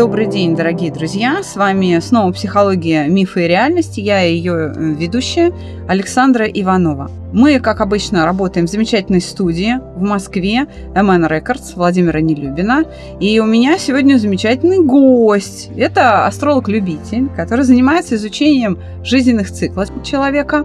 Добрый день, дорогие друзья! С вами снова «Психология, мифы и реальности». Я ее э, ведущая Александра Иванова. Мы, как обычно, работаем в замечательной студии в Москве, MN Records Владимира Нелюбина. И у меня сегодня замечательный гость. Это астролог-любитель, который занимается изучением жизненных циклов человека.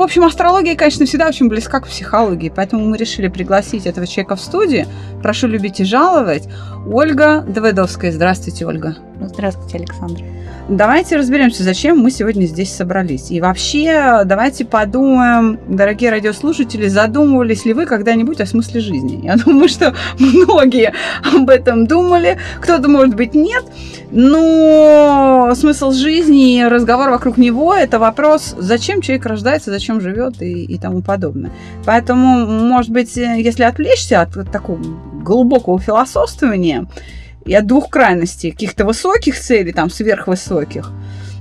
В общем, астрология, конечно, всегда очень близка к психологии, поэтому мы решили пригласить этого человека в студию. Прошу любить и жаловать. Ольга Давыдовская. Здравствуйте, Ольга. Здравствуйте, Александр. Давайте разберемся, зачем мы сегодня здесь собрались. И вообще, давайте подумаем, дорогие радиослушатели, задумывались ли вы когда-нибудь о смысле жизни? Я думаю, что многие об этом думали. Кто-то, может быть, нет. Но смысл жизни и разговор вокруг него – это вопрос, зачем человек рождается, зачем живет и, и тому подобное. Поэтому, может быть, если отвлечься от такого глубокого философствования, и от двух крайностей, каких-то высоких целей, там, сверхвысоких,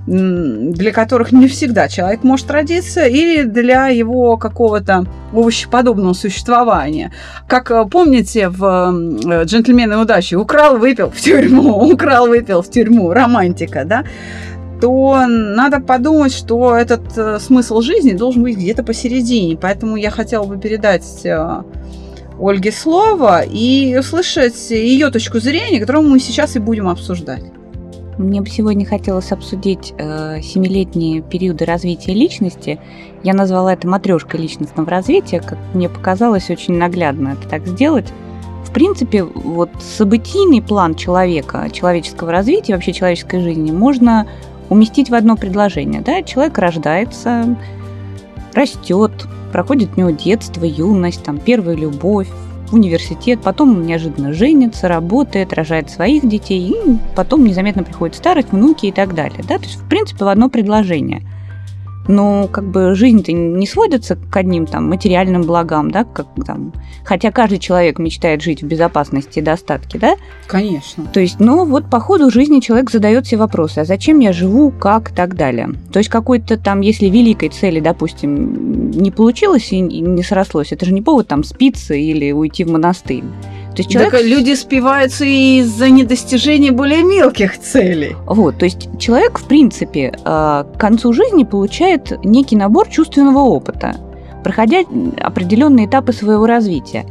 для которых не всегда человек может родиться, или для его какого-то овощеподобного существования. Как э, помните в э, «Джентльмены удачи» «Украл, выпил в тюрьму», «Украл, выпил в тюрьму», романтика, да? то надо подумать, что этот э, смысл жизни должен быть где-то посередине. Поэтому я хотела бы передать Ольге слово и услышать ее точку зрения, которую мы сейчас и будем обсуждать. Мне бы сегодня хотелось обсудить э, семилетние периоды развития личности. Я назвала это матрешкой личностного развития, как мне показалось очень наглядно это так сделать. В принципе, вот событийный план человека, человеческого развития, вообще человеческой жизни можно уместить в одно предложение. Да? Человек рождается, растет, проходит у него детство, юность, там, первая любовь, университет, потом неожиданно женится, работает, рожает своих детей, и потом незаметно приходит старость, внуки и так далее. Да? То есть, в принципе, в одно предложение – но как бы жизнь-то не сводится к одним там материальным благам, да, как там, хотя каждый человек мечтает жить в безопасности и достатке, да? Конечно. То есть, но вот по ходу жизни человек задает себе вопросы, а зачем я живу, как, так далее. То есть какой-то там, если великой цели, допустим, не получилось и не срослось, это же не повод там спиться или уйти в монастырь. То есть человек... Так люди спиваются из-за недостижения более мелких целей. Вот, то есть человек, в принципе, э, к концу жизни получает некий набор чувственного опыта, проходя определенные этапы своего развития.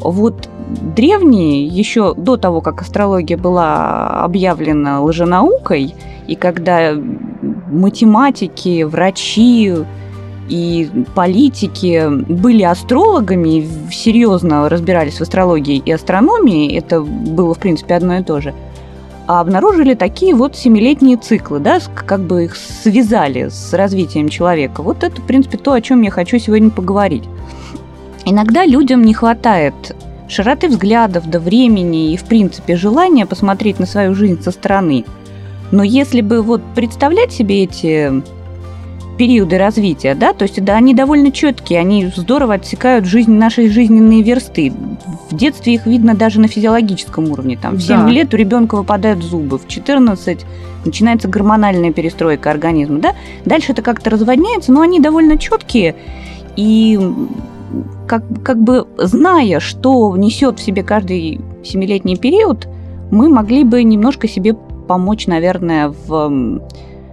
Вот древние, еще до того, как астрология была объявлена лженаукой, и когда математики, врачи, и политики были астрологами, серьезно разбирались в астрологии и астрономии, это было, в принципе, одно и то же, а обнаружили такие вот семилетние циклы, да, как бы их связали с развитием человека. Вот это, в принципе, то, о чем я хочу сегодня поговорить. Иногда людям не хватает широты взглядов, до времени и, в принципе, желания посмотреть на свою жизнь со стороны. Но если бы вот представлять себе эти периоды развития, да, то есть да, они довольно четкие, они здорово отсекают жизнь, нашей жизненные версты. В детстве их видно даже на физиологическом уровне. Там, в 7 да. лет у ребенка выпадают зубы, в 14 начинается гормональная перестройка организма. Да? Дальше это как-то разводняется, но они довольно четкие. И как, как бы зная, что внесет в себе каждый семилетний период, мы могли бы немножко себе помочь, наверное, в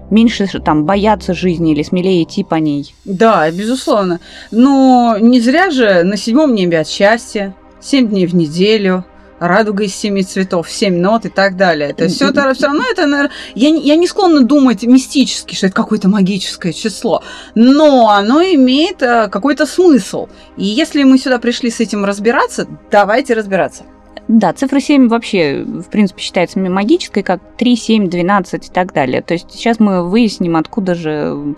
меньше там бояться жизни или смелее идти по ней. Да, безусловно. Но не зря же на седьмом небе от счастья, семь дней в неделю, радуга из семи цветов, семь нот и так далее. То есть все это все равно это, наверное, я, я не склонна думать мистически, что это какое-то магическое число, но оно имеет э, какой-то смысл. И если мы сюда пришли с этим разбираться, давайте разбираться. Да, цифра 7 вообще, в принципе, считается магической, как 3, 7, 12 и так далее. То есть сейчас мы выясним, откуда же,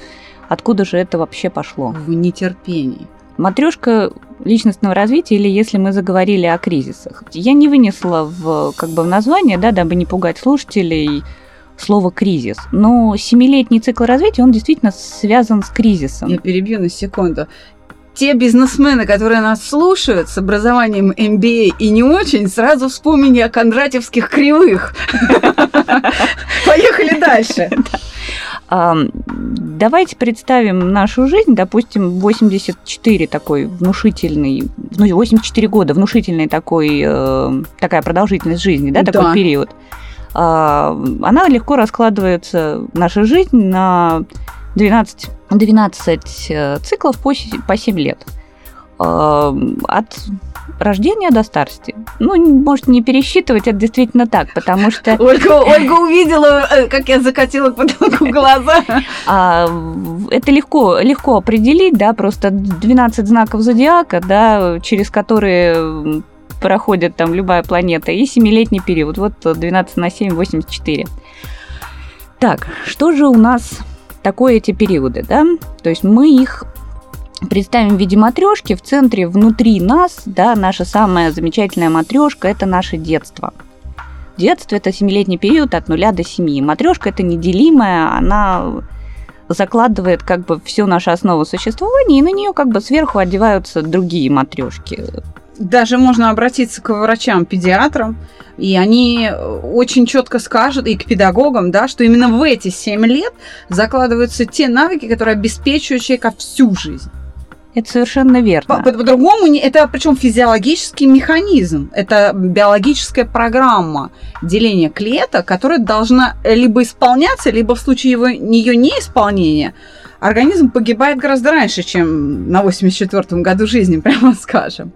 откуда же это вообще пошло. В нетерпении. Матрешка личностного развития или если мы заговорили о кризисах. Я не вынесла в, как бы в название, да, дабы не пугать слушателей, слово кризис. Но семилетний цикл развития, он действительно связан с кризисом. Я перебью на секунду те бизнесмены, которые нас слушают с образованием MBA и не очень, сразу вспомнили о кондратьевских кривых. дальше. А, Давайте представим нашу жизнь, допустим, 84 такой внушительный, ну, 84 года внушительный такой, э, такая продолжительность жизни, да, такой Да. период. А, Она легко раскладывается, наша жизнь, на 12, 12 э, циклов по, по 7 лет. А, От рождения до старости. Ну, можете не пересчитывать, это действительно так, потому что Ольга, Ольга увидела, э, как я закатила потолку глаза. А, это легко, легко определить, да, просто 12 знаков зодиака, да, через которые проходит там любая планета, и семилетний период. Вот 12 на 7, 84. Так, что же у нас такое эти периоды, да? То есть мы их представим в виде матрешки, в центре внутри нас, да, наша самая замечательная матрешка это наше детство. Детство это семилетний период от нуля до семи. Матрешка это неделимая, она закладывает как бы всю нашу основу существования, и на нее как бы сверху одеваются другие матрешки. Даже можно обратиться к врачам-педиатрам, и они э, очень четко скажут, и к педагогам, да, что именно в эти 7 лет закладываются те навыки, которые обеспечивают человека всю жизнь. Это совершенно верно. По- по- По-другому, не- это причем физиологический механизм, это биологическая программа деления клеток, которая должна либо исполняться, либо в случае его, ее неисполнения организм погибает гораздо раньше, чем на 84-м году жизни, прямо скажем.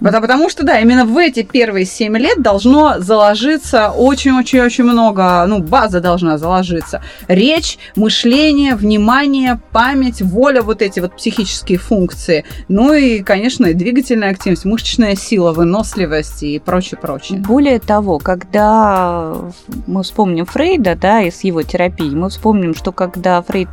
Потому, потому что, да, именно в эти первые 7 лет должно заложиться очень-очень-очень много, ну, база должна заложиться. Речь, мышление, внимание, память, воля, вот эти вот психические функции. Ну и, конечно, и двигательная активность, мышечная сила, выносливость и прочее, прочее. Более того, когда мы вспомним Фрейда, да, и с его терапией, мы вспомним, что когда Фрейд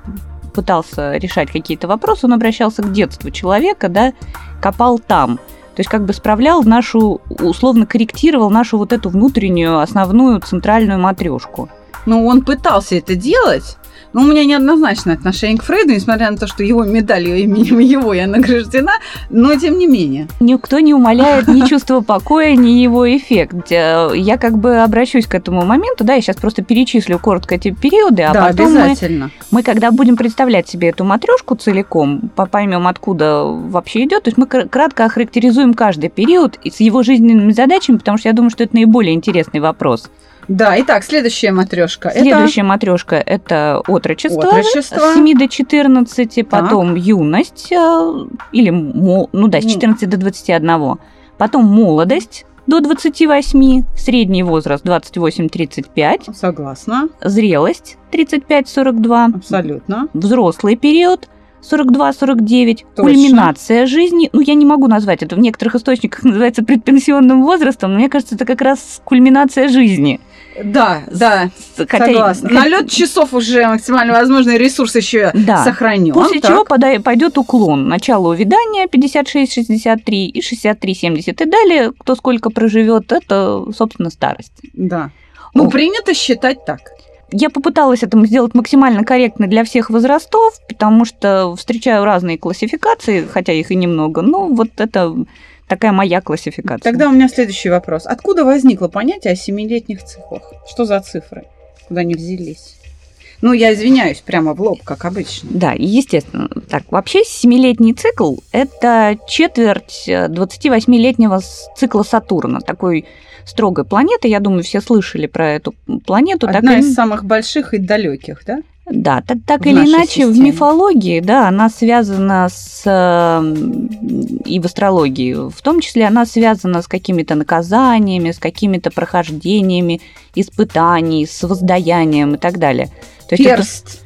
пытался решать какие-то вопросы, он обращался к детству человека, да, копал там. То есть как бы справлял нашу, условно корректировал нашу вот эту внутреннюю основную центральную матрешку. Ну, он пытался это делать, но у меня неоднозначное отношение к Фрейду, несмотря на то, что его медалью именем его я награждена, но тем не менее. Никто не умаляет ни чувство покоя, ни его эффект. Э, Я как бы обращусь к этому моменту, да, я сейчас просто перечислю коротко эти периоды, а да, потом мы обязательно. Мы когда будем представлять себе эту матрешку целиком, по- поймем, откуда вообще идет, то есть мы кр- кратко охарактеризуем каждый период с его жизненными задачами, потому что я думаю, что это наиболее интересный вопрос. Да, итак, следующая матрешка. Следующая матрешка это отрочество, Отрочество. с 7 до 14, потом юность, э, или, ну да, с Ну. 14 до 21, потом молодость до 28, средний возраст 28-35, Это... Согласна, зрелость 35-42, абсолютно. взрослый период 42-49, Точно. кульминация жизни. Ну, я не могу назвать это. В некоторых источниках называется предпенсионным возрастом, но мне кажется, это как раз кульминация жизни. Да, да, Хотя- согласна. Налет часов уже максимально возможный ресурс еще Да. сохранен. После Так. чего подай- пойдет уклон. Начало увядания 56-63 и 63-70. И далее, кто сколько проживет, это, собственно, старость. Да. Ну, О. принято считать так. Я попыталась это сделать максимально корректно для всех возрастов, потому что встречаю разные классификации, хотя их и немного. Ну, вот это такая моя классификация. Тогда у меня следующий вопрос. Откуда возникло понятие о семилетних циклах? Что за цифры? Куда они взялись? Ну, я извиняюсь прямо в лоб, как обычно. Да, естественно. Так, вообще семилетний цикл – это четверть э, 28-летнего с- цикла Сатурна, такой строгой планеты. Я думаю, все слышали про эту планету. Так Одна или- из самых больших и далеких, да? Да, так, так в или иначе, в системе. мифологии, да, она связана с э, и в астрологии, в том числе она связана с какими-то наказаниями, с какими-то прохождениями испытаний, с воздаянием и так далее. То есть это Перст.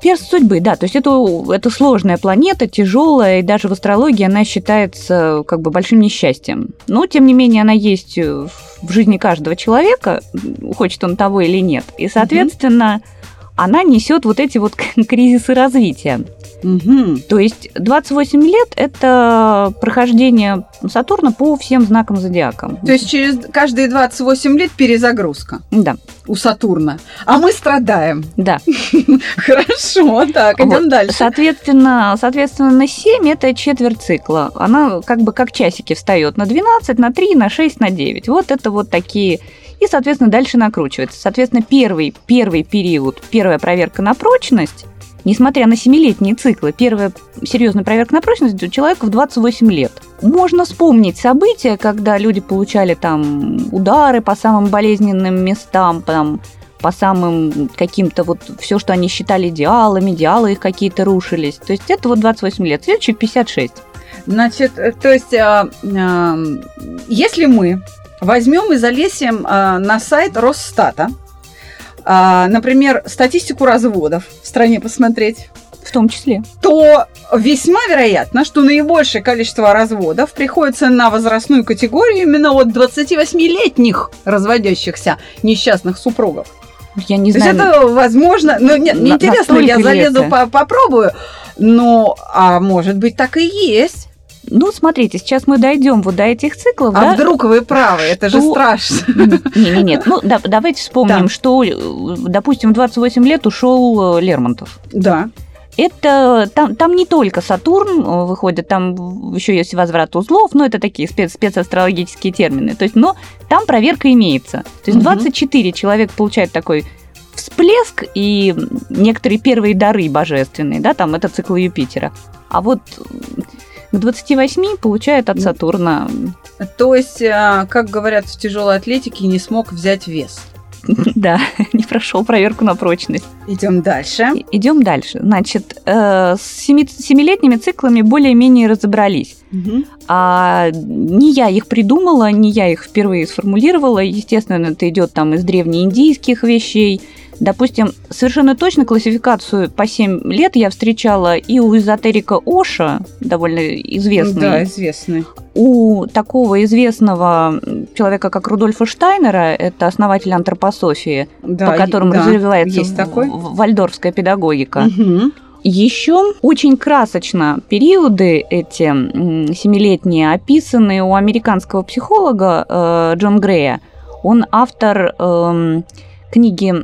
перст судьбы, да, то есть это, это сложная планета, тяжелая, и даже в астрологии она считается как бы большим несчастьем. Но, тем не менее, она есть в жизни каждого человека, хочет он того или нет. И, соответственно, она несет вот эти вот кризисы развития. Мгм. То есть 28 лет – это прохождение Сатурна по всем знакам зодиака. То есть через каждые 28 лет перезагрузка Да, у Сатурна. А мы страдаем. да. Хорошо, так, идем дальше. Соответственно, соответственно, на 7 это четверть цикла. Она как бы как часики встает на 12, на 3, на 6, на 9. Вот это вот такие и, соответственно, дальше накручивается. Соответственно, первый, первый период, первая проверка на прочность, несмотря на семилетние циклы, первая серьезная проверка на прочность у человека в 28 лет. Можно вспомнить события, когда люди получали там удары по самым болезненным местам, там, по самым каким-то вот все, что они считали идеалами, идеалы их какие-то рушились. То есть это вот 28 лет, следующий 56. Значит, э, то есть, а, а, если мы возьмем и залезем а, на сайт Росстата, а, например, статистику разводов в стране посмотреть, В том числе. то весьма вероятно, что наибольшее количество разводов приходится на возрастную категорию именно от 28-летних разводящихся несчастных супругов. Я не То есть знаю. это возможно, ну нет, интересно, я залезу, по- попробую, но, а может быть так и есть. Ну, смотрите, сейчас мы дойдем вот до этих циклов, А да? вдруг вы правы, это же страшно. Не, не, нет. Ну, да- давайте вспомним, Да. что, э, допустим, в 28 лет ушел э, Лермонтов. Да. Это там, там не только Сатурн э, выходит, там еще есть возврат узлов, но это такие спец, спецастрологические термины. То есть, но там проверка имеется. То есть Мгм. 24 человек получает такой всплеск и некоторые первые дары божественные, да, там это цикл Юпитера. А вот к 28 получает от Сатурна То есть, а, как говорят в тяжелой атлетике, не смог взять вес. Да, не прошел проверку на прочность. Идем дальше. Идем дальше. Значит, э, с семи- семилетними циклами более-менее разобрались. А не я их придумала, не я их впервые сформулировала. Естественно, это идет там из древнеиндийских вещей. Допустим, совершенно точно классификацию по 7 лет я встречала и у эзотерика Оша, довольно известный, Да, известный. у такого известного человека, как Рудольфа Штайнера, это основатель антропософии, Да, по которому да, развивается есть такой. вальдорфская педагогика. Мгм. Еще очень красочно периоды эти семилетние описаны у американского психолога э, Джон Грея. Он автор эм, книги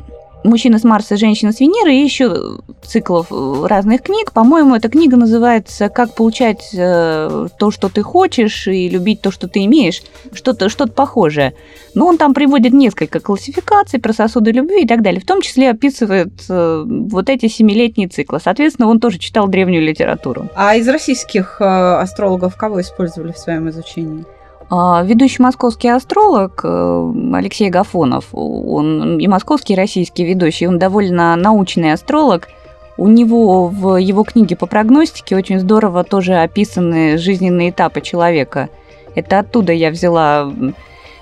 «Мужчина с Марса, женщина с Венеры» и еще циклов э, разных книг. По-моему, эта книга называется «Как получать э, то, что ты хочешь, и любить то, что ты имеешь». Что-то что похожее. Но он там приводит несколько классификаций про сосуды любви и так далее. В том числе описывает э, вот эти семилетние циклы. Соответственно, он тоже читал древнюю литературу. А из российских астрологов кого использовали в своем изучении? А, Ведущий московский астролог э, Алексей Гафонов, он и московский, и российский ведущий, он довольно научный астролог. У него в его книге по прогностике очень здорово тоже описаны жизненные этапы человека. Это оттуда я взяла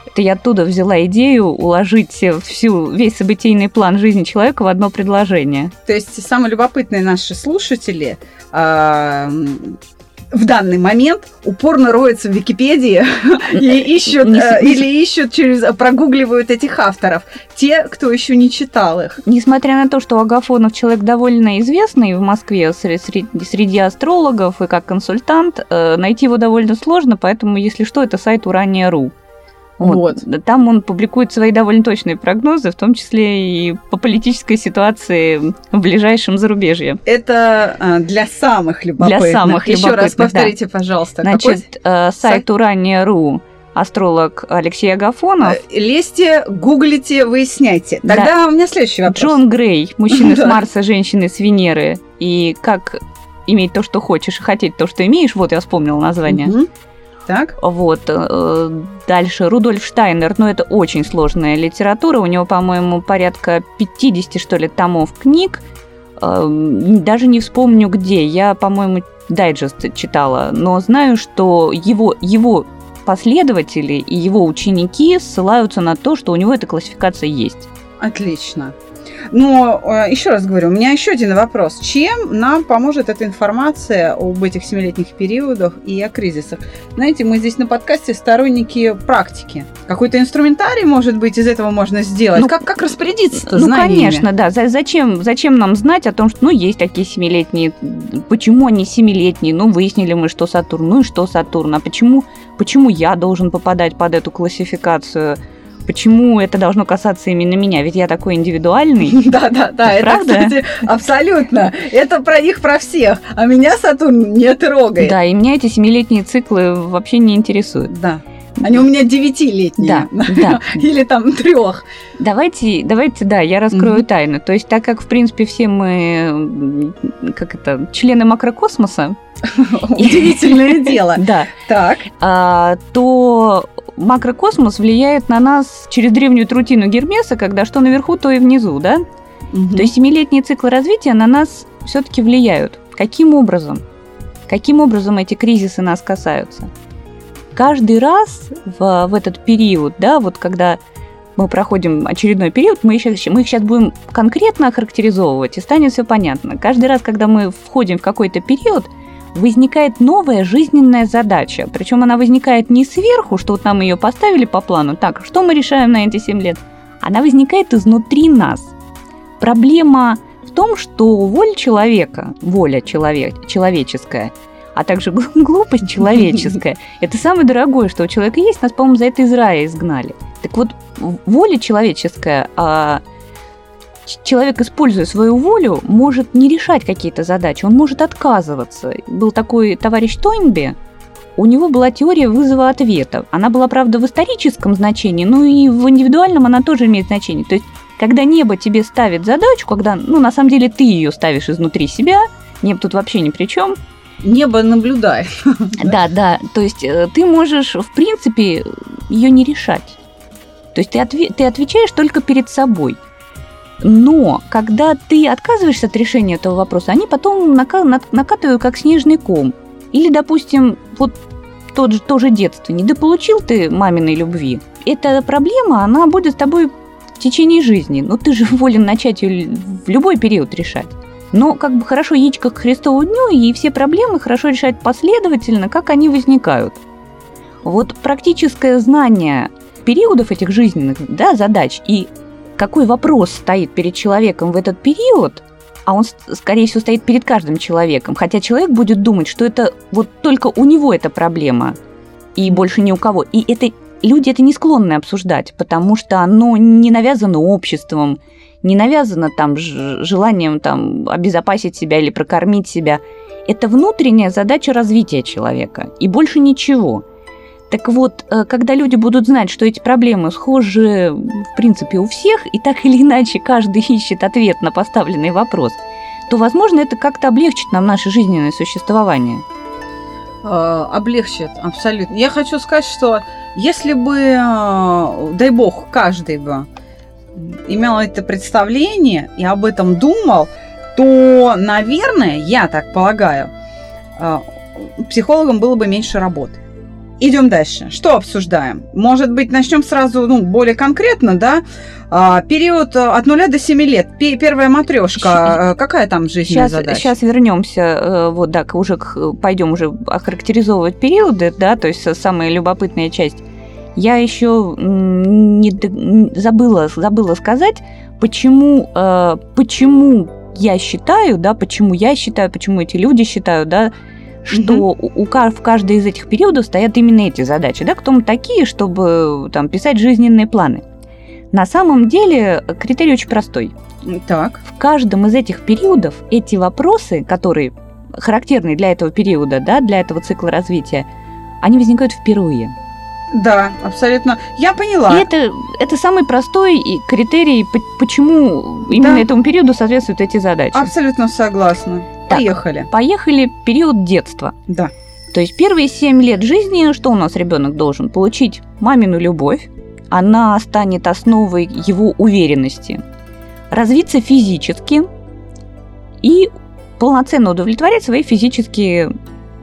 это я оттуда взяла идею уложить всю, весь событийный план жизни человека в одно предложение. То есть самые любопытные наши слушатели а, в данный момент упорно роются в Википедии и ищут э, или ищут через прогугливают этих авторов. Те, кто еще не читал их. Несмотря на то, что Агафонов человек довольно известный в Москве сре- среди, среди астрологов и как консультант, э, найти его довольно сложно, поэтому, если что, это сайт Урания.ру. Вот. Там он публикует свои довольно точные прогнозы, в том числе и по политической ситуации в ближайшем зарубежье. Это а, для самых любопытных. самых Еще раз любопытных, да. повторите, пожалуйста. какой Значит, э, сайт Урания.ру, астролог Алексей Агафонов, Э, Лезьте, гуглите, выясняйте. Тогда у меня следующий вопрос. Джон Грей, мужчина с Да. Марса, женщины с Венеры, и как иметь то, что хочешь, и хотеть то, что имеешь. Вот я вспомнила название. Мгм. Так. Вот. э, Дальше Рудольф Штайнер, ну это очень сложная литература, у него, по-моему, порядка 50, что ли, томов книг. Э, Даже не вспомню где, я, по-моему, дайджест читала, но знаю, что его, его последователи и его ученики ссылаются на то, что у него эта классификация есть. Отлично. Но э, еще раз говорю, у меня еще один вопрос. Чем нам поможет эта информация об этих семилетних периодах и о кризисах? Знаете, мы здесь на подкасте сторонники практики. Какой-то инструментарий, может быть, из этого можно сделать? Ну, как, как распорядиться Ну, знаниями? конечно, да. За- Зачем, зачем нам знать о том, что ну, есть такие семилетние, почему они семилетние? Ну, выяснили мы, что Сатурн, ну и что Сатурн, а почему, почему я должен попадать под эту классификацию? Почему это должно касаться именно меня? Ведь я такой индивидуальный. Да, да, да, это, Правда? кстати, абсолютно. Это про них, про всех. А меня Сатурн не трогает. Да, и меня эти семилетние циклы вообще не интересуют. Да. Они у меня девятилетние. Да, да. Или там трех. Давайте, давайте, да, я раскрою Мгм. тайну. То есть, так как, в принципе, все мы, как это, члены макрокосмоса, Удивительное дело. да, Так. а, то макрокосмос влияет на нас через древнюю трутину Гермеса, когда что наверху, то и внизу, да? То есть семилетние циклы развития на нас все-таки влияют. Каким образом? Каким образом эти кризисы нас касаются? Каждый раз в, в этот период, да, вот когда мы проходим очередной период, мы, еще, мы их сейчас будем конкретно охарактеризовывать, и станет все понятно. Каждый раз, когда мы входим в какой-то период, возникает новая жизненная задача. Причем она возникает не сверху, что вот нам ее поставили по плану, так, что мы решаем на эти 7 лет? Она возникает изнутри нас. Проблема в том, что воля человека, воля человек, человеческая, а также гл- глупость человеческая, это самое дорогое, что у человека есть. Нас, по-моему, за это из рая изгнали. Так вот, воля человеческая, а, человек, используя свою волю, может не решать какие-то задачи, он может отказываться. Был такой товарищ Тойнби, у него была теория вызова ответа. Она была, правда, в историческом значении, но и в индивидуальном она тоже имеет значение. То есть, когда небо тебе ставит задачу, когда, ну, на самом деле, ты ее ставишь изнутри себя, небо тут вообще ни при чем, Небо наблюдает. да, да. То есть э, ты можешь, в принципе, ее не решать. То есть ты, отве- ты отвечаешь только перед собой. Но когда ты отказываешься от решения этого вопроса, они потом нака- на- накатывают как снежный ком. Или, допустим, вот тот же, то же детство. Недополучил ты маминой любви. Эта проблема, она будет с тобой в течение жизни. Но ты же волен начать ее в любой период решать. Но как бы хорошо яичко к Христову дню, и все проблемы хорошо решать последовательно, как они возникают. Вот практическое знание периодов этих жизненных да, задач и какой вопрос стоит перед человеком в этот период, а он, скорее всего, стоит перед каждым человеком, хотя человек будет думать, что это вот только у него эта проблема, и больше ни у кого. И это люди это не склонны обсуждать, потому что оно не навязано обществом, не навязано там желанием там обезопасить себя или прокормить себя. Это внутренняя задача развития человека, и больше ничего. Так вот, э, когда люди будут знать, что эти проблемы схожи, в принципе, у всех, и так или иначе каждый ищет ответ на поставленный вопрос, то, возможно, это как-то облегчит нам наше жизненное существование. Э, облегчит, абсолютно. Я хочу сказать, что если бы, э, дай бог, каждый бы имел это представление и об этом думал, то, наверное, я так полагаю, э, психологам было бы меньше работы. Идем дальше. Что обсуждаем? Может быть, начнем сразу, ну, более конкретно, да? А, период от нуля до 7 лет. Пе- Первая матрешка. э, Какая там жизненная Сейчас, задача? сейчас вернемся, э, вот да, к- уже пойдем уже охарактеризовывать периоды, да, то есть самая любопытная часть. Я еще не забыла, забыла сказать, почему, э, почему я считаю, да, почему я считаю, почему эти люди считают, да, что у, у в каждой из этих периодов стоят именно эти задачи, да, кто мы такие, чтобы там писать жизненные планы. На самом деле критерий очень простой Так. в каждом из этих периодов эти вопросы, которые характерны для этого периода, да, для этого цикла развития, они возникают впервые. Да, абсолютно. Я поняла. И это, это самый простой критерий, по- почему именно Да. этому периоду соответствуют эти задачи. Абсолютно согласна. Так. Поехали. Поехали, период детства. Да. То есть первые 7 лет жизни, что у нас ребенок должен? Получить мамину любовь, она станет основой его уверенности, развиться физически и полноценно удовлетворять свои физические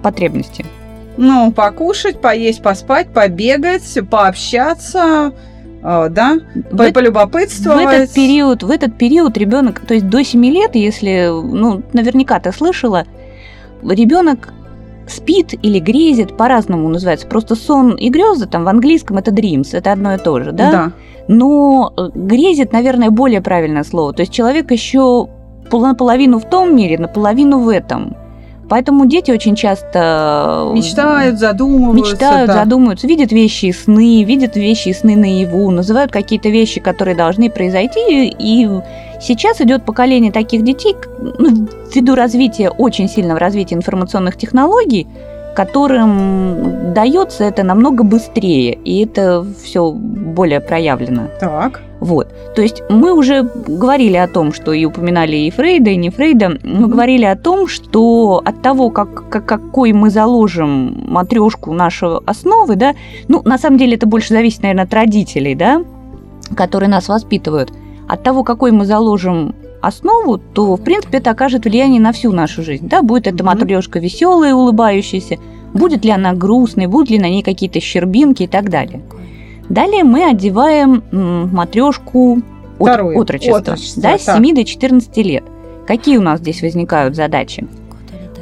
потребности. Ну, покушать, поесть, поспать, побегать, пообщаться, э, да, В по- эт- В полюбопытствовать. этот период, в этот период ребенок, то есть до 7 лет, если, ну, наверняка ты слышала, ребенок спит или грезит, по-разному называется. Просто сон и грезы, там в английском это dreams, это одно и то же, да? Да. Но э, грезит, наверное, более правильное слово. То есть человек еще пол- наполовину в том мире, наполовину в этом. Поэтому дети очень часто э, Мечтают, задумываются. мечтают, да. задумываются, видят вещи и сны, видят вещи и сны наяву, называют какие-то вещи, которые должны произойти. И сейчас идет поколение таких детей, ну, ввиду развития, очень сильного развития информационных технологий, которым дается это намного быстрее, и это все более проявлено. Так. Вот. То есть мы уже говорили о том, что и упоминали и Фрейда, и не Фрейда, мы говорили о том, что от того, как, как- какой мы заложим матрешку нашей основы, да, ну, на самом деле это больше зависит, наверное, от родителей, да, которые нас воспитывают. От того, какой мы заложим основу, то, в принципе, это окажет влияние на всю нашу жизнь. Да? Будет эта Мгм. матрешка веселая, улыбающаяся, будет ли она грустной, будут ли на ней какие-то щербинки и так далее. Далее мы одеваем матрешку от, отрочества, Отрочество, да, с так. 7 до 14 лет. Какие у нас здесь возникают задачи?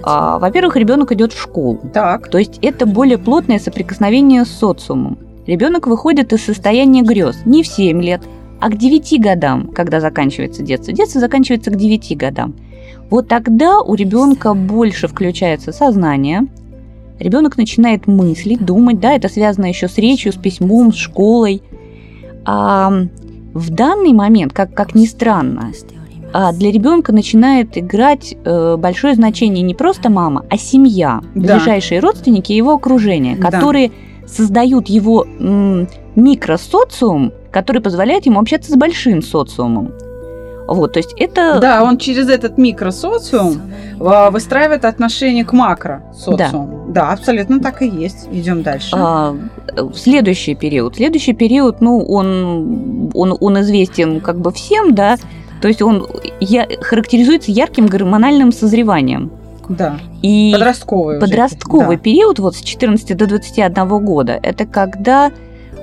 А, во-первых, ребенок идет в школу. Так. То есть это более плотное соприкосновение с социумом. Ребенок выходит из состояния грез не в 7 лет, а к 9 годам, когда заканчивается детство. Детство заканчивается к 9 годам. Вот тогда у ребенка больше включается сознание, ребенок начинает мыслить, думать, да, это связано еще с речью, с письмом, с школой. А в данный момент, как, как ни странно, а для ребенка начинает играть э, большое значение не просто мама, а семья, Да. ближайшие родственники и его окружение, Да. которые создают его м, микросоциум, который позволяет ему общаться с большим социумом. Вот, то есть это Да, он через этот микросоциум а, выстраивает отношение к макросоциуму. Да. абсолютно так и есть. Идем дальше. а, следующий период. Следующий период, ну, он, он, он известен как бы всем, да, то есть он я, характеризуется ярким гормональным созреванием. да. И Подростковый. уже. подростковый Да. период, вот с 14 до 21 года, это когда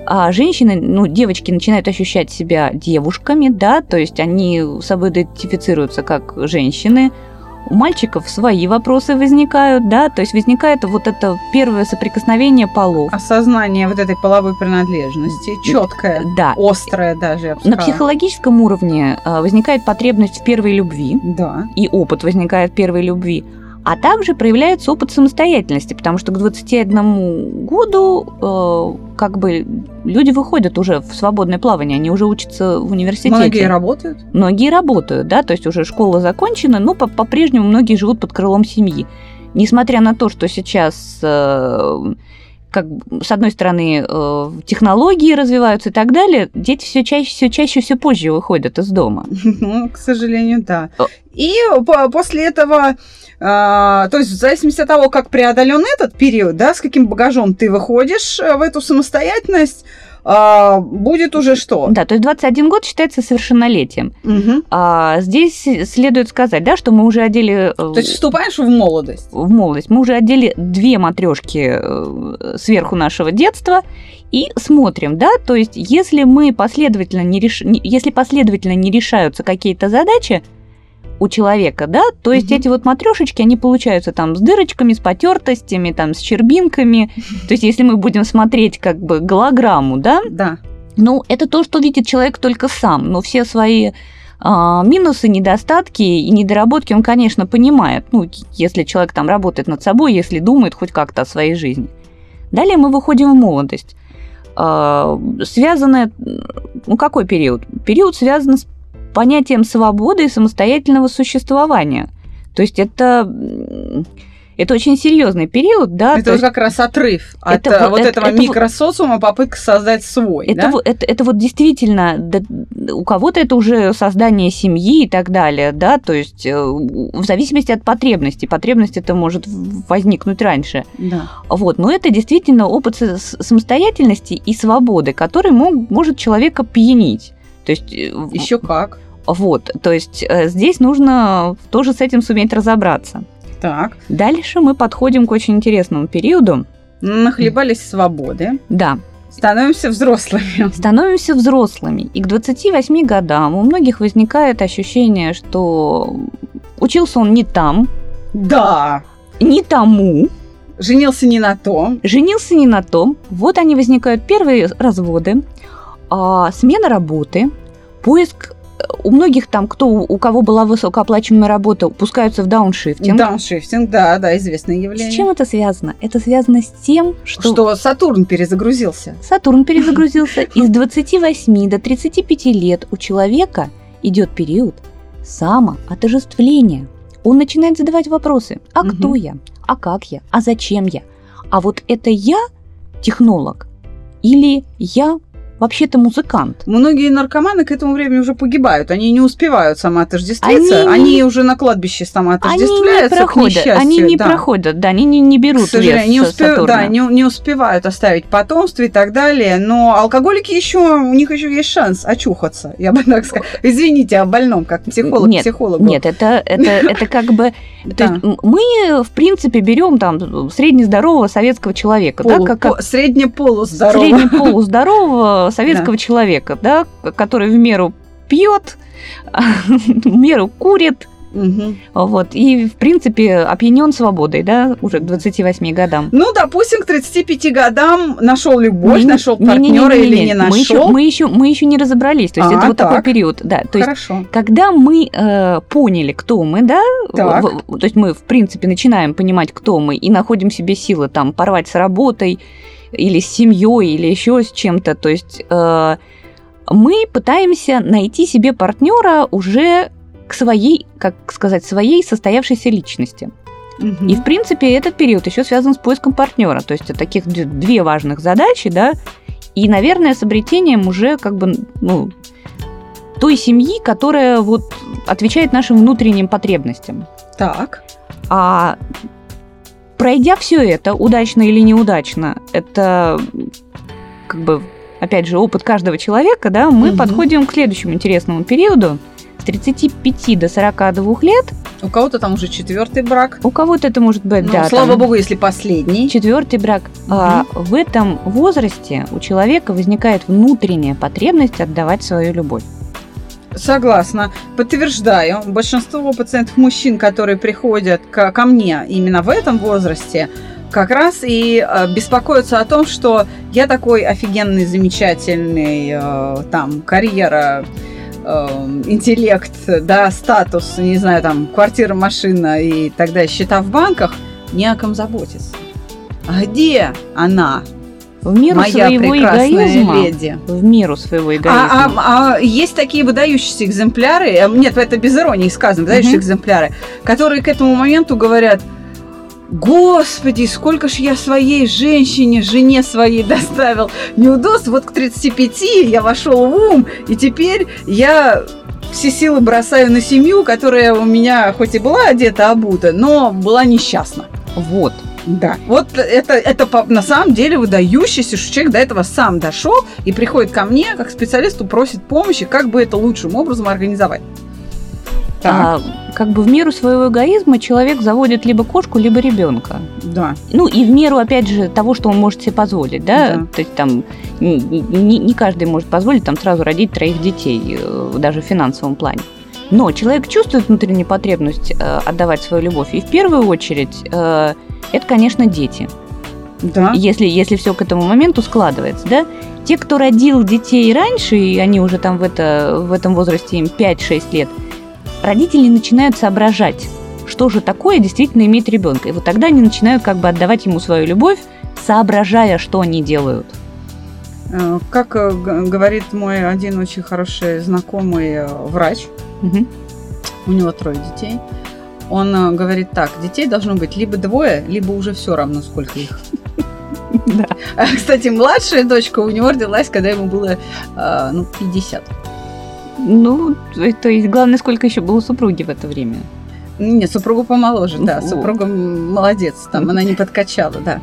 а, женщины, ну, девочки начинают ощущать себя девушками, да, то есть они собой идентифицируются как женщины, у мальчиков свои вопросы возникают, да, то есть возникает вот это первое соприкосновение полов. Осознание вот этой половой принадлежности четкое, Да. острое даже, На психологическом уровне а, возникает потребность в первой любви, Да. и опыт возникает первой любви, а также проявляется опыт самостоятельности, потому что к 21 году э, как бы люди выходят уже в свободное плавание, они уже учатся в университете. Многие работают. Многие работают, да, то есть уже школа закончена, но по- по-прежнему многие живут под крылом семьи. Несмотря на то, что сейчас э, как с одной стороны э, технологии развиваются и так далее, дети все чаще, все чаще, все позже выходят из дома. Ну, к сожалению, да. И по- после этого, а, то есть в зависимости от того, как преодолен этот период, да, с каким багажом ты выходишь э, в эту самостоятельность, а, будет уже что? Да, то есть 21 год считается совершеннолетием. Мгм. А здесь следует сказать, да, что мы уже одели э, То есть вступаешь в молодость. в молодость, мы уже одели две матрешки э, сверху нашего детства и смотрим, да, то есть если мы последовательно не реш... если последовательно не решаются какие-то задачи у человека, да, то есть Мгм. эти вот матрешечки, они получаются там с дырочками, с потертостями, там с щербинками. То есть если мы будем смотреть как бы голограмму, да, Да. ну, это то, что видит человек только сам, но все свои а, минусы, недостатки и недоработки он, конечно, понимает, ну, если человек там работает над собой, если думает хоть как-то о своей жизни. Далее мы выходим в молодость. А, Связанное, ну, какой период? Период связан с понятием свободы и самостоятельного существования. То есть это, это очень серьезный период, да. то это вот как раз отрыв от Это э, вот- вот это- этого это микросоциума, попытка создать свой. Это, да? вот, это, это вот действительно, да, у кого-то это уже создание семьи и так далее, да, то есть э, в зависимости от потребностей. Потребность это может возникнуть раньше. Да. Вот, но это действительно опыт самостоятельности и свободы, который мог, может человека пьянить. То есть, э, Еще как. Вот, то есть э, здесь нужно тоже с этим суметь разобраться. Так. Дальше мы подходим к очень интересному периоду. Нахлебались свободы. Да, Становимся взрослыми. становимся взрослыми. И к 28 годам у многих возникает ощущение, что учился он не там, Да. не тому, Женился не на том. женился не на том. Вот они возникают первые разводы, а, смена работы, поиск у многих там, кто у кого была высокооплачиваемая работа, пускаются в дауншифтинг. Дауншифтинг, да, да, известное явление. С чем это связано? Это связано с тем, что, Что Сатурн перезагрузился. Сатурн перезагрузился. Из 28 до 35 лет у человека идет период самоотожествления. Он начинает задавать вопросы. А кто я? А как я? А зачем я? а вот это я технолог или я вообще-то музыкант. Многие наркоманы к этому времени уже погибают. Они не успевают самоотождествиться. Они, они не... уже на кладбище самоотождествляются, они не проходят, к Они не да. проходят, да, они не, не берут к сожалению, не, успе... да, не, не успевают оставить потомство и так далее. Но алкоголики еще, у них еще есть шанс очухаться, я бы так сказала. Извините о больном, как психолог нет, психологу. Нет, это, это, это как бы... То есть мы, в принципе, берем там среднездорового советского человека. Полу, да, как, среднеполуздорового. Среднеполуздорового советского да. человека, да, который в меру пьет, в меру курит, Угу. Вот. И, в принципе, опьянен свободой, да, уже к 28 годам. Ну, допустим, к 35 годам нашел любовь, не, нашел партнера или не, не, не нашел. Мы еще, мы, еще, мы еще не разобрались. То есть а, это вот так. такой период. Да. То Хорошо. есть, когда мы э, поняли, кто мы, да, так. в, то есть мы, в принципе, начинаем понимать, кто мы, и находим себе силы там порвать с работой или с семьей, или еще с чем-то. То есть э, мы пытаемся найти себе партнера уже к своей, как сказать, своей состоявшейся личности. Угу. И, в принципе, этот период еще связан с поиском партнера. То есть таких две важных задачи, да, и, наверное, с обретением уже как бы, ну, той семьи, которая вот отвечает нашим внутренним потребностям. Так. А пройдя все это, удачно или неудачно, это как бы, опять же, опыт каждого человека, да, мы угу. подходим к следующему интересному периоду – 35 до 42 лет. У кого-то там уже четвертый брак. У кого-то это может быть, ну, да. Слава там, богу, если последний. Четвертый брак. Угу. А, в этом возрасте у человека возникает внутренняя потребность отдавать свою любовь. Согласна. Подтверждаю. Большинство пациентов мужчин, которые приходят ко, ко мне именно в этом возрасте, как раз и э, беспокоятся о том, что я такой офигенный, замечательный, э, там, карьера, Эм, интеллект, да, статус, не знаю, там, квартира, машина и далее, счета в банках, не о ком заботиться. А где она? В меру моя своего эгоизма. леди. В меру своего эгоизма. А, а, а есть такие выдающиеся экземпляры, э, нет, это без иронии сказано, выдающиеся угу. экземпляры, которые к этому моменту говорят – Господи, сколько ж я своей женщине, жене своей доставил неудобств. Вот к 35 я вошел в ум, и теперь я все силы бросаю на семью, которая у меня хоть и была одета обута, но была несчастна. Вот. Да. Вот это, это на самом деле выдающийся, что человек до этого сам дошел и приходит ко мне, как специалисту, просит помощи, как бы это лучшим образом организовать. А, как бы в меру своего эгоизма человек заводит либо кошку, либо ребенка. Да. Ну и в меру, опять же, того, что он может себе позволить, да. да. То есть там не, не, не каждый может позволить там сразу родить троих детей, э, даже в финансовом плане. Но человек чувствует внутреннюю потребность э, отдавать свою любовь. И в первую очередь э, это, конечно, дети. Да. Если, если все к этому моменту складывается, да. Те, кто родил детей раньше, и они уже там в, это, в этом возрасте им 5-6 лет – родители начинают соображать, что же такое действительно иметь ребенка. И вот тогда они начинают как бы отдавать ему свою любовь, соображая, что они делают. Э, как э, говорит мой один очень хороший знакомый э, врач, угу. у него трое детей, он говорит так, детей должно быть либо двое, либо уже все равно, сколько их. Да. Кстати, младшая дочка у него родилась, когда ему было ну, 50. Ну, то есть главное, сколько еще было супруги в это время. Нет, супругу помоложе, да. Супруга молодец, там она не подкачала, да.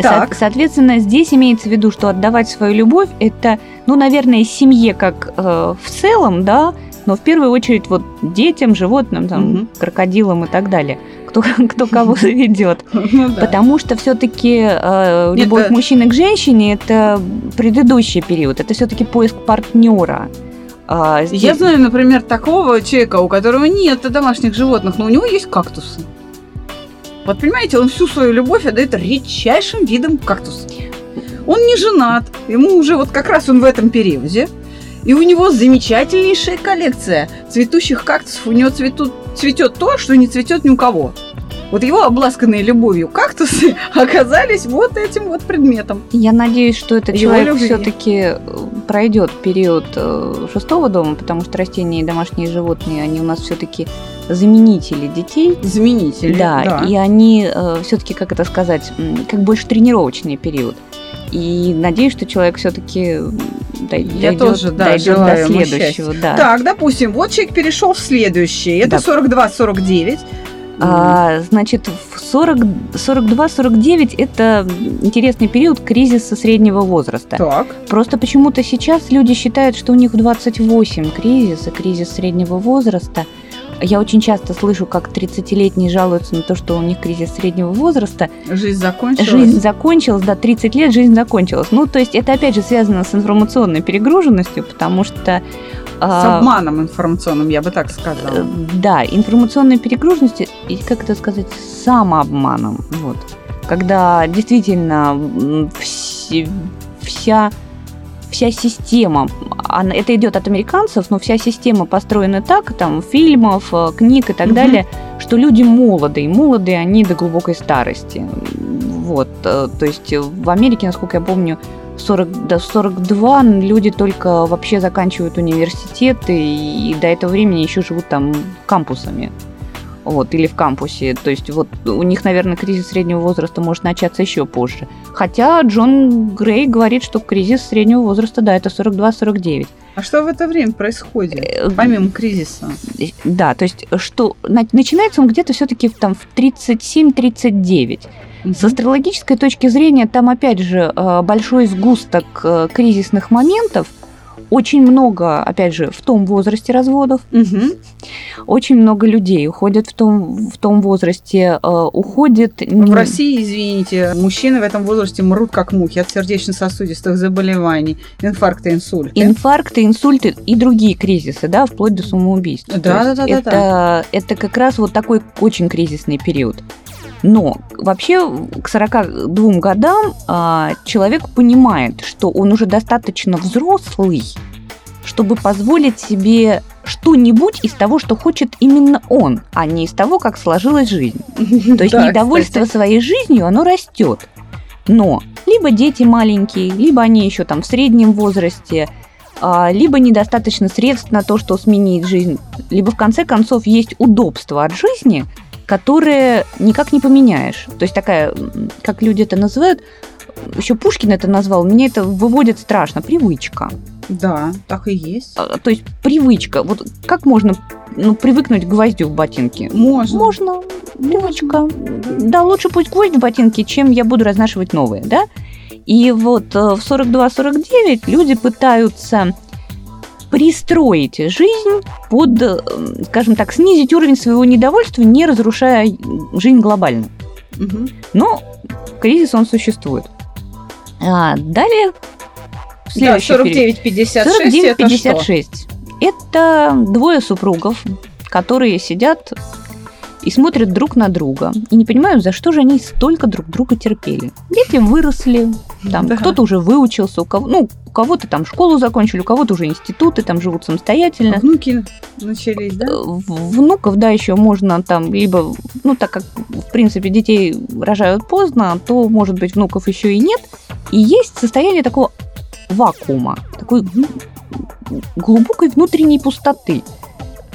Так. соответственно, здесь имеется в виду, что отдавать свою любовь это, ну, наверное, семье как э, в целом, да, но в первую очередь вот детям, животным, там, угу. крокодилам и так далее. Кто, кто кого заведет. Ну, да. Потому что все-таки э, любовь это... мужчины к женщине это предыдущий период, это все-таки поиск партнера. А, здесь... Я знаю, например, такого человека, у которого нет домашних животных, но у него есть кактусы. Вот понимаете, он всю свою любовь отдает редчайшим видам кактуса. Он не женат, ему уже вот как раз он в этом периоде. И у него замечательнейшая коллекция цветущих кактусов. У него цветут, цветет то, что не цветет ни у кого. Вот его обласканные любовью кактусы оказались вот этим вот предметом. Я надеюсь, что этот его человек все-таки э, пройдет период э, шестого дома, потому что растения и домашние животные, они у нас все-таки заменители детей. Заменители, Да, да. и они все-таки, как это сказать, как больше тренировочный период. И надеюсь, что человек все-таки Я тоже, да, дойдет до следующего. Да. Так, допустим, вот человек перешел в следующий. Это Да. 42-49. А, значит, в 40 42-49 это интересный период кризиса среднего возраста. Так. Просто почему-то сейчас люди считают, что у них в 28 кризис, и кризис среднего возраста. Я очень часто слышу, как 30-летние жалуются на то, что у них кризис среднего возраста. Жизнь закончилась. Жизнь закончилась, да, 30 лет жизнь закончилась. Ну, то есть это опять же связано с информационной перегруженностью, потому что... С а, обманом информационным, я бы так э, сказала. Да, информационной перегруженности и, как это сказать, самообманом. Вот. Когда действительно вся, вся система, она- это идет от американцев, но вся система построена так, там, фильмов, э, книг и так Мгм. далее, что люди молодые, молодые они до глубокой старости. Вот, э, то есть в Америке, насколько я помню, 40, до 42 люди только вообще заканчивают университеты и до этого времени еще живут там кампусами. Вот, или в кампусе. То есть вот у них, наверное, кризис среднего возраста может начаться еще позже. Хотя Джон Грей говорит, что кризис среднего возраста, да, это 42-49. А что в это время происходит? Э, Помимо кризиса. Да, то есть что на- начинается он где-то все-таки там в 37-39. С астрологической точки зрения там опять же э, большой сгусток э, кризисных моментов, очень много, опять же, в том возрасте разводов, Мгм. очень много людей уходят в том, в том возрасте, э, уходит... В России, извините, мужчины в этом возрасте мрут как мухи от сердечно-сосудистых заболеваний, инфаркта, инсульта. Инфаркты, инсульты и другие кризисы, да, вплоть до самоубийства. Да, да, да, да, это, это как раз вот такой очень кризисный период. Но вообще к 42 годам а, человек понимает, что он уже достаточно взрослый, чтобы позволить себе что-нибудь из того, что хочет именно он, а не из того, как сложилась жизнь. То есть недовольство своей жизнью, оно растет. Но либо дети маленькие, либо они еще там в среднем возрасте, а, либо недостаточно средств на то, что сменить жизнь, либо в конце концов есть удобство от жизни, которые никак не поменяешь. То есть такая, как люди это называют, еще Пушкин это назвал, мне это выводит страшно, привычка. Да, так и есть. А, То есть привычка. Вот как можно ну, привыкнуть к гвоздю в ботинке? Можно. Можно, привычка. Да, лучше пусть гвоздь в ботинке, чем я буду разнашивать новые, да? И вот э, в 42-49 люди пытаются пристроить жизнь под, э, скажем так, снизить уровень своего недовольства, не разрушая жизнь глобально. Но кризис он существует. А далее Да, следующий период. 49-56 это что? 49-56. Это двое супругов, которые сидят и смотрят друг на друга и не понимают, за что же они столько друг друга терпели. Дети выросли, там Да. кто-то уже выучился, у кого, ну, у кого-то там школу закончили, у кого-то уже институты, там живут самостоятельно. Внуки начались, да? Э, Внуков, да, еще можно там либо, ну, так как, в принципе, детей рожают поздно, то, может быть, внуков еще и нет. И есть состояние такого вакуума, такой глубокой внутренней пустоты.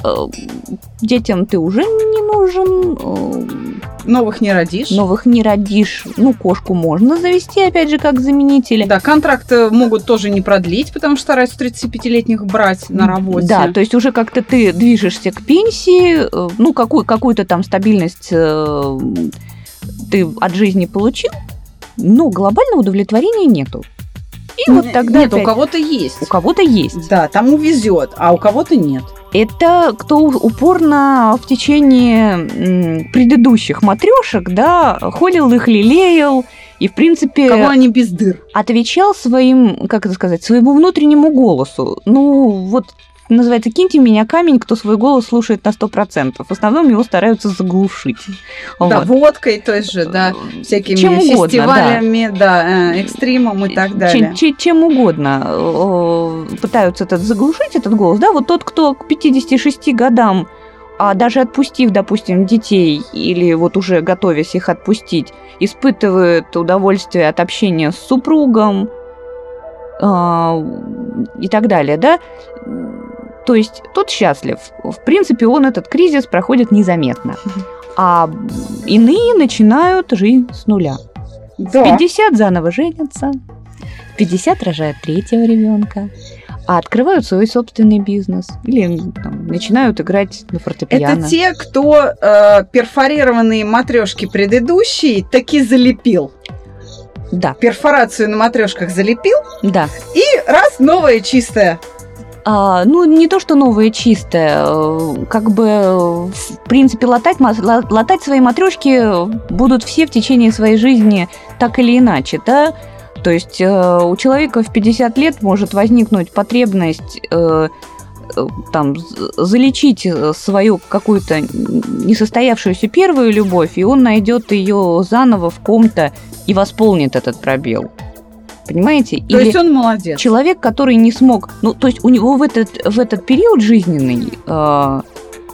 Э, Детям ты уже не нужен, э, Новых не родишь. новых не родишь. Ну, кошку можно завести, опять же, как заменитель. Да, контракт э, могут тоже не продлить, потому что стараются 35-летних брать на работе. Да, то есть уже как-то ты движешься к пенсии, ну, какую, какую-то там стабильность ты от жизни получил, но глобального удовлетворения нету. И вот тогда Нет, у опять- кого-то есть. у кого-то есть. Да, тому везет, а у кого-то нет. Это кто упорно в течение предыдущих матрешек, да, холил их, лелеял, и, в принципе, Кого они без дыр. отвечал своим, как это сказать, своему внутреннему голосу. Ну, вот называется «Киньте меня камень, кто свой голос слушает на 100%». В основном его стараются заглушить. Да, Вот. водкой той же, да, всякими Чем угодно, да. фестивалями, да, э, экстримом и так далее. Чем, чем- чем угодно э, пытаются этот заглушить этот голос, да, вот тот, кто к 56 годам, а даже отпустив, допустим, детей или вот уже готовясь их отпустить, испытывает удовольствие от общения с супругом э, и так далее, да, То есть тот счастлив. В принципе, он этот кризис проходит незаметно. А иные начинают жизнь с нуля. Да. В 50 заново женятся, в 50 рожают третьего ребенка, а открывают свой собственный бизнес или там, начинают играть на фортепиано. Это те, кто э, перфорированные матрешки предыдущие таки залепил. Да, Перфорацию на матрешках залепил, да. и раз новое чистое. А, ну, не то, что новое чистое, э, как бы, э, в принципе, латать, латать свои матрешки будут все в течение своей жизни так или иначе, да? То есть э, у человека в 50 лет может возникнуть потребность там залечить свою какую-то несостоявшуюся первую любовь, и он найдет ее заново в ком-то и восполнит этот пробел. Понимаете? То есть он молодец. человек, который не смог, ну, то есть у него в этот, в этот период жизненный, э,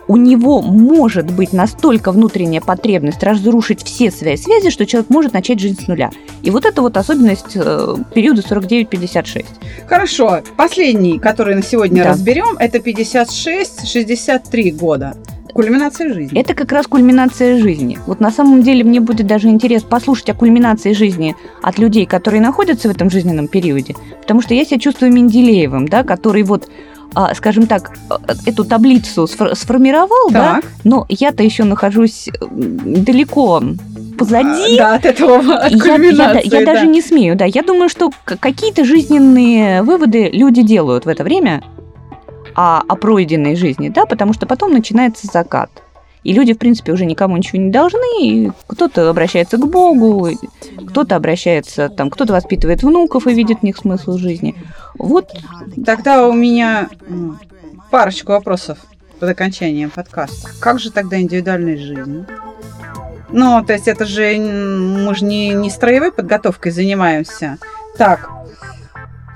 у него может быть настолько внутренняя потребность разрушить все свои связи, что человек может начать жизнь с нуля. И вот это вот особенность э, периода 49-56. Хорошо. Последний, который на сегодня Да. разберем, это 56-63 года. Кульминация жизни. Это как раз кульминация жизни. Вот на самом деле мне будет даже интерес послушать о кульминации жизни от людей, которые находятся в этом жизненном периоде, потому что я себя чувствую Менделеевым, да, который вот а, скажем так, а, эту таблицу сфор- сформировал, да, Так. но я-то еще нахожусь далеко позади. А, Да, от этого, от я, я да- я да. даже не смею, да. Я думаю, что какие-то жизненные выводы люди делают в это время о, о пройденной жизни, да, потому что потом начинается закат. И люди, в принципе, уже никому ничего не должны. Кто-то обращается к Богу, кто-то обращается, там, кто-то воспитывает внуков и видит в них смысл жизни. Вот Тогда у меня парочку вопросов под окончанием подкаста. Как же тогда индивидуальная жизнь? Ну, то есть это же мы же не, не строевой подготовкой занимаемся. Так,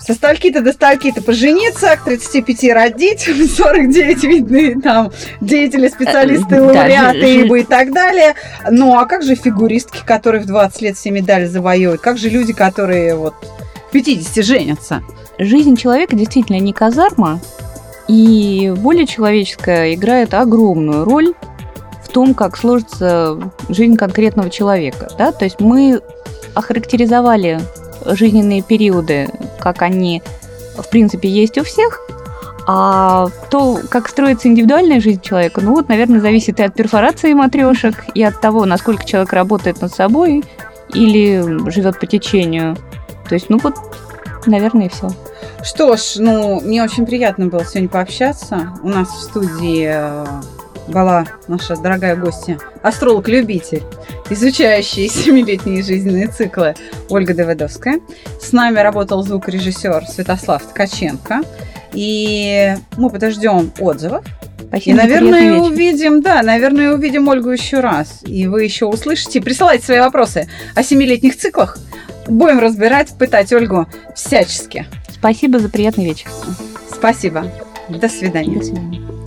со стальки-то до стальки-то пожениться, к 35 родить, в 49 видны там деятели, специалисты, Э, да, лауреаты ибо и так далее. Ну, а как же фигуристки, которые в 20 лет все медали завоевывают? Как же люди, которые вот в 50 женятся? жизнь человека действительно не казарма, и воля человеческая играет огромную роль в том, как сложится жизнь конкретного человека. Да? То есть мы охарактеризовали жизненные периоды, как они, в принципе, есть у всех, а то, как строится индивидуальная жизнь человека, ну вот, наверное, зависит и от перфорации матрешек, и от того, насколько человек работает над собой или живет по течению. То есть, ну вот, наверное, и все. Что ж, ну, мне очень приятно было сегодня пообщаться. У нас в студии э, была наша дорогая гостья, астролог-любитель, изучающий семилетние жизненные циклы Ольга Давыдовская. С нами работал звукорежиссер Святослав Ткаченко. И мы подождем отзывов. И, Спасибо. за наверное, вечер. увидим, да, наверное, увидим Ольгу еще раз. И вы еще услышите. Присылайте свои вопросы о семилетних циклах. Будем разбирать, пытать Ольгу всячески. Спасибо за приятный вечер. Спасибо. До свидания. До свидания.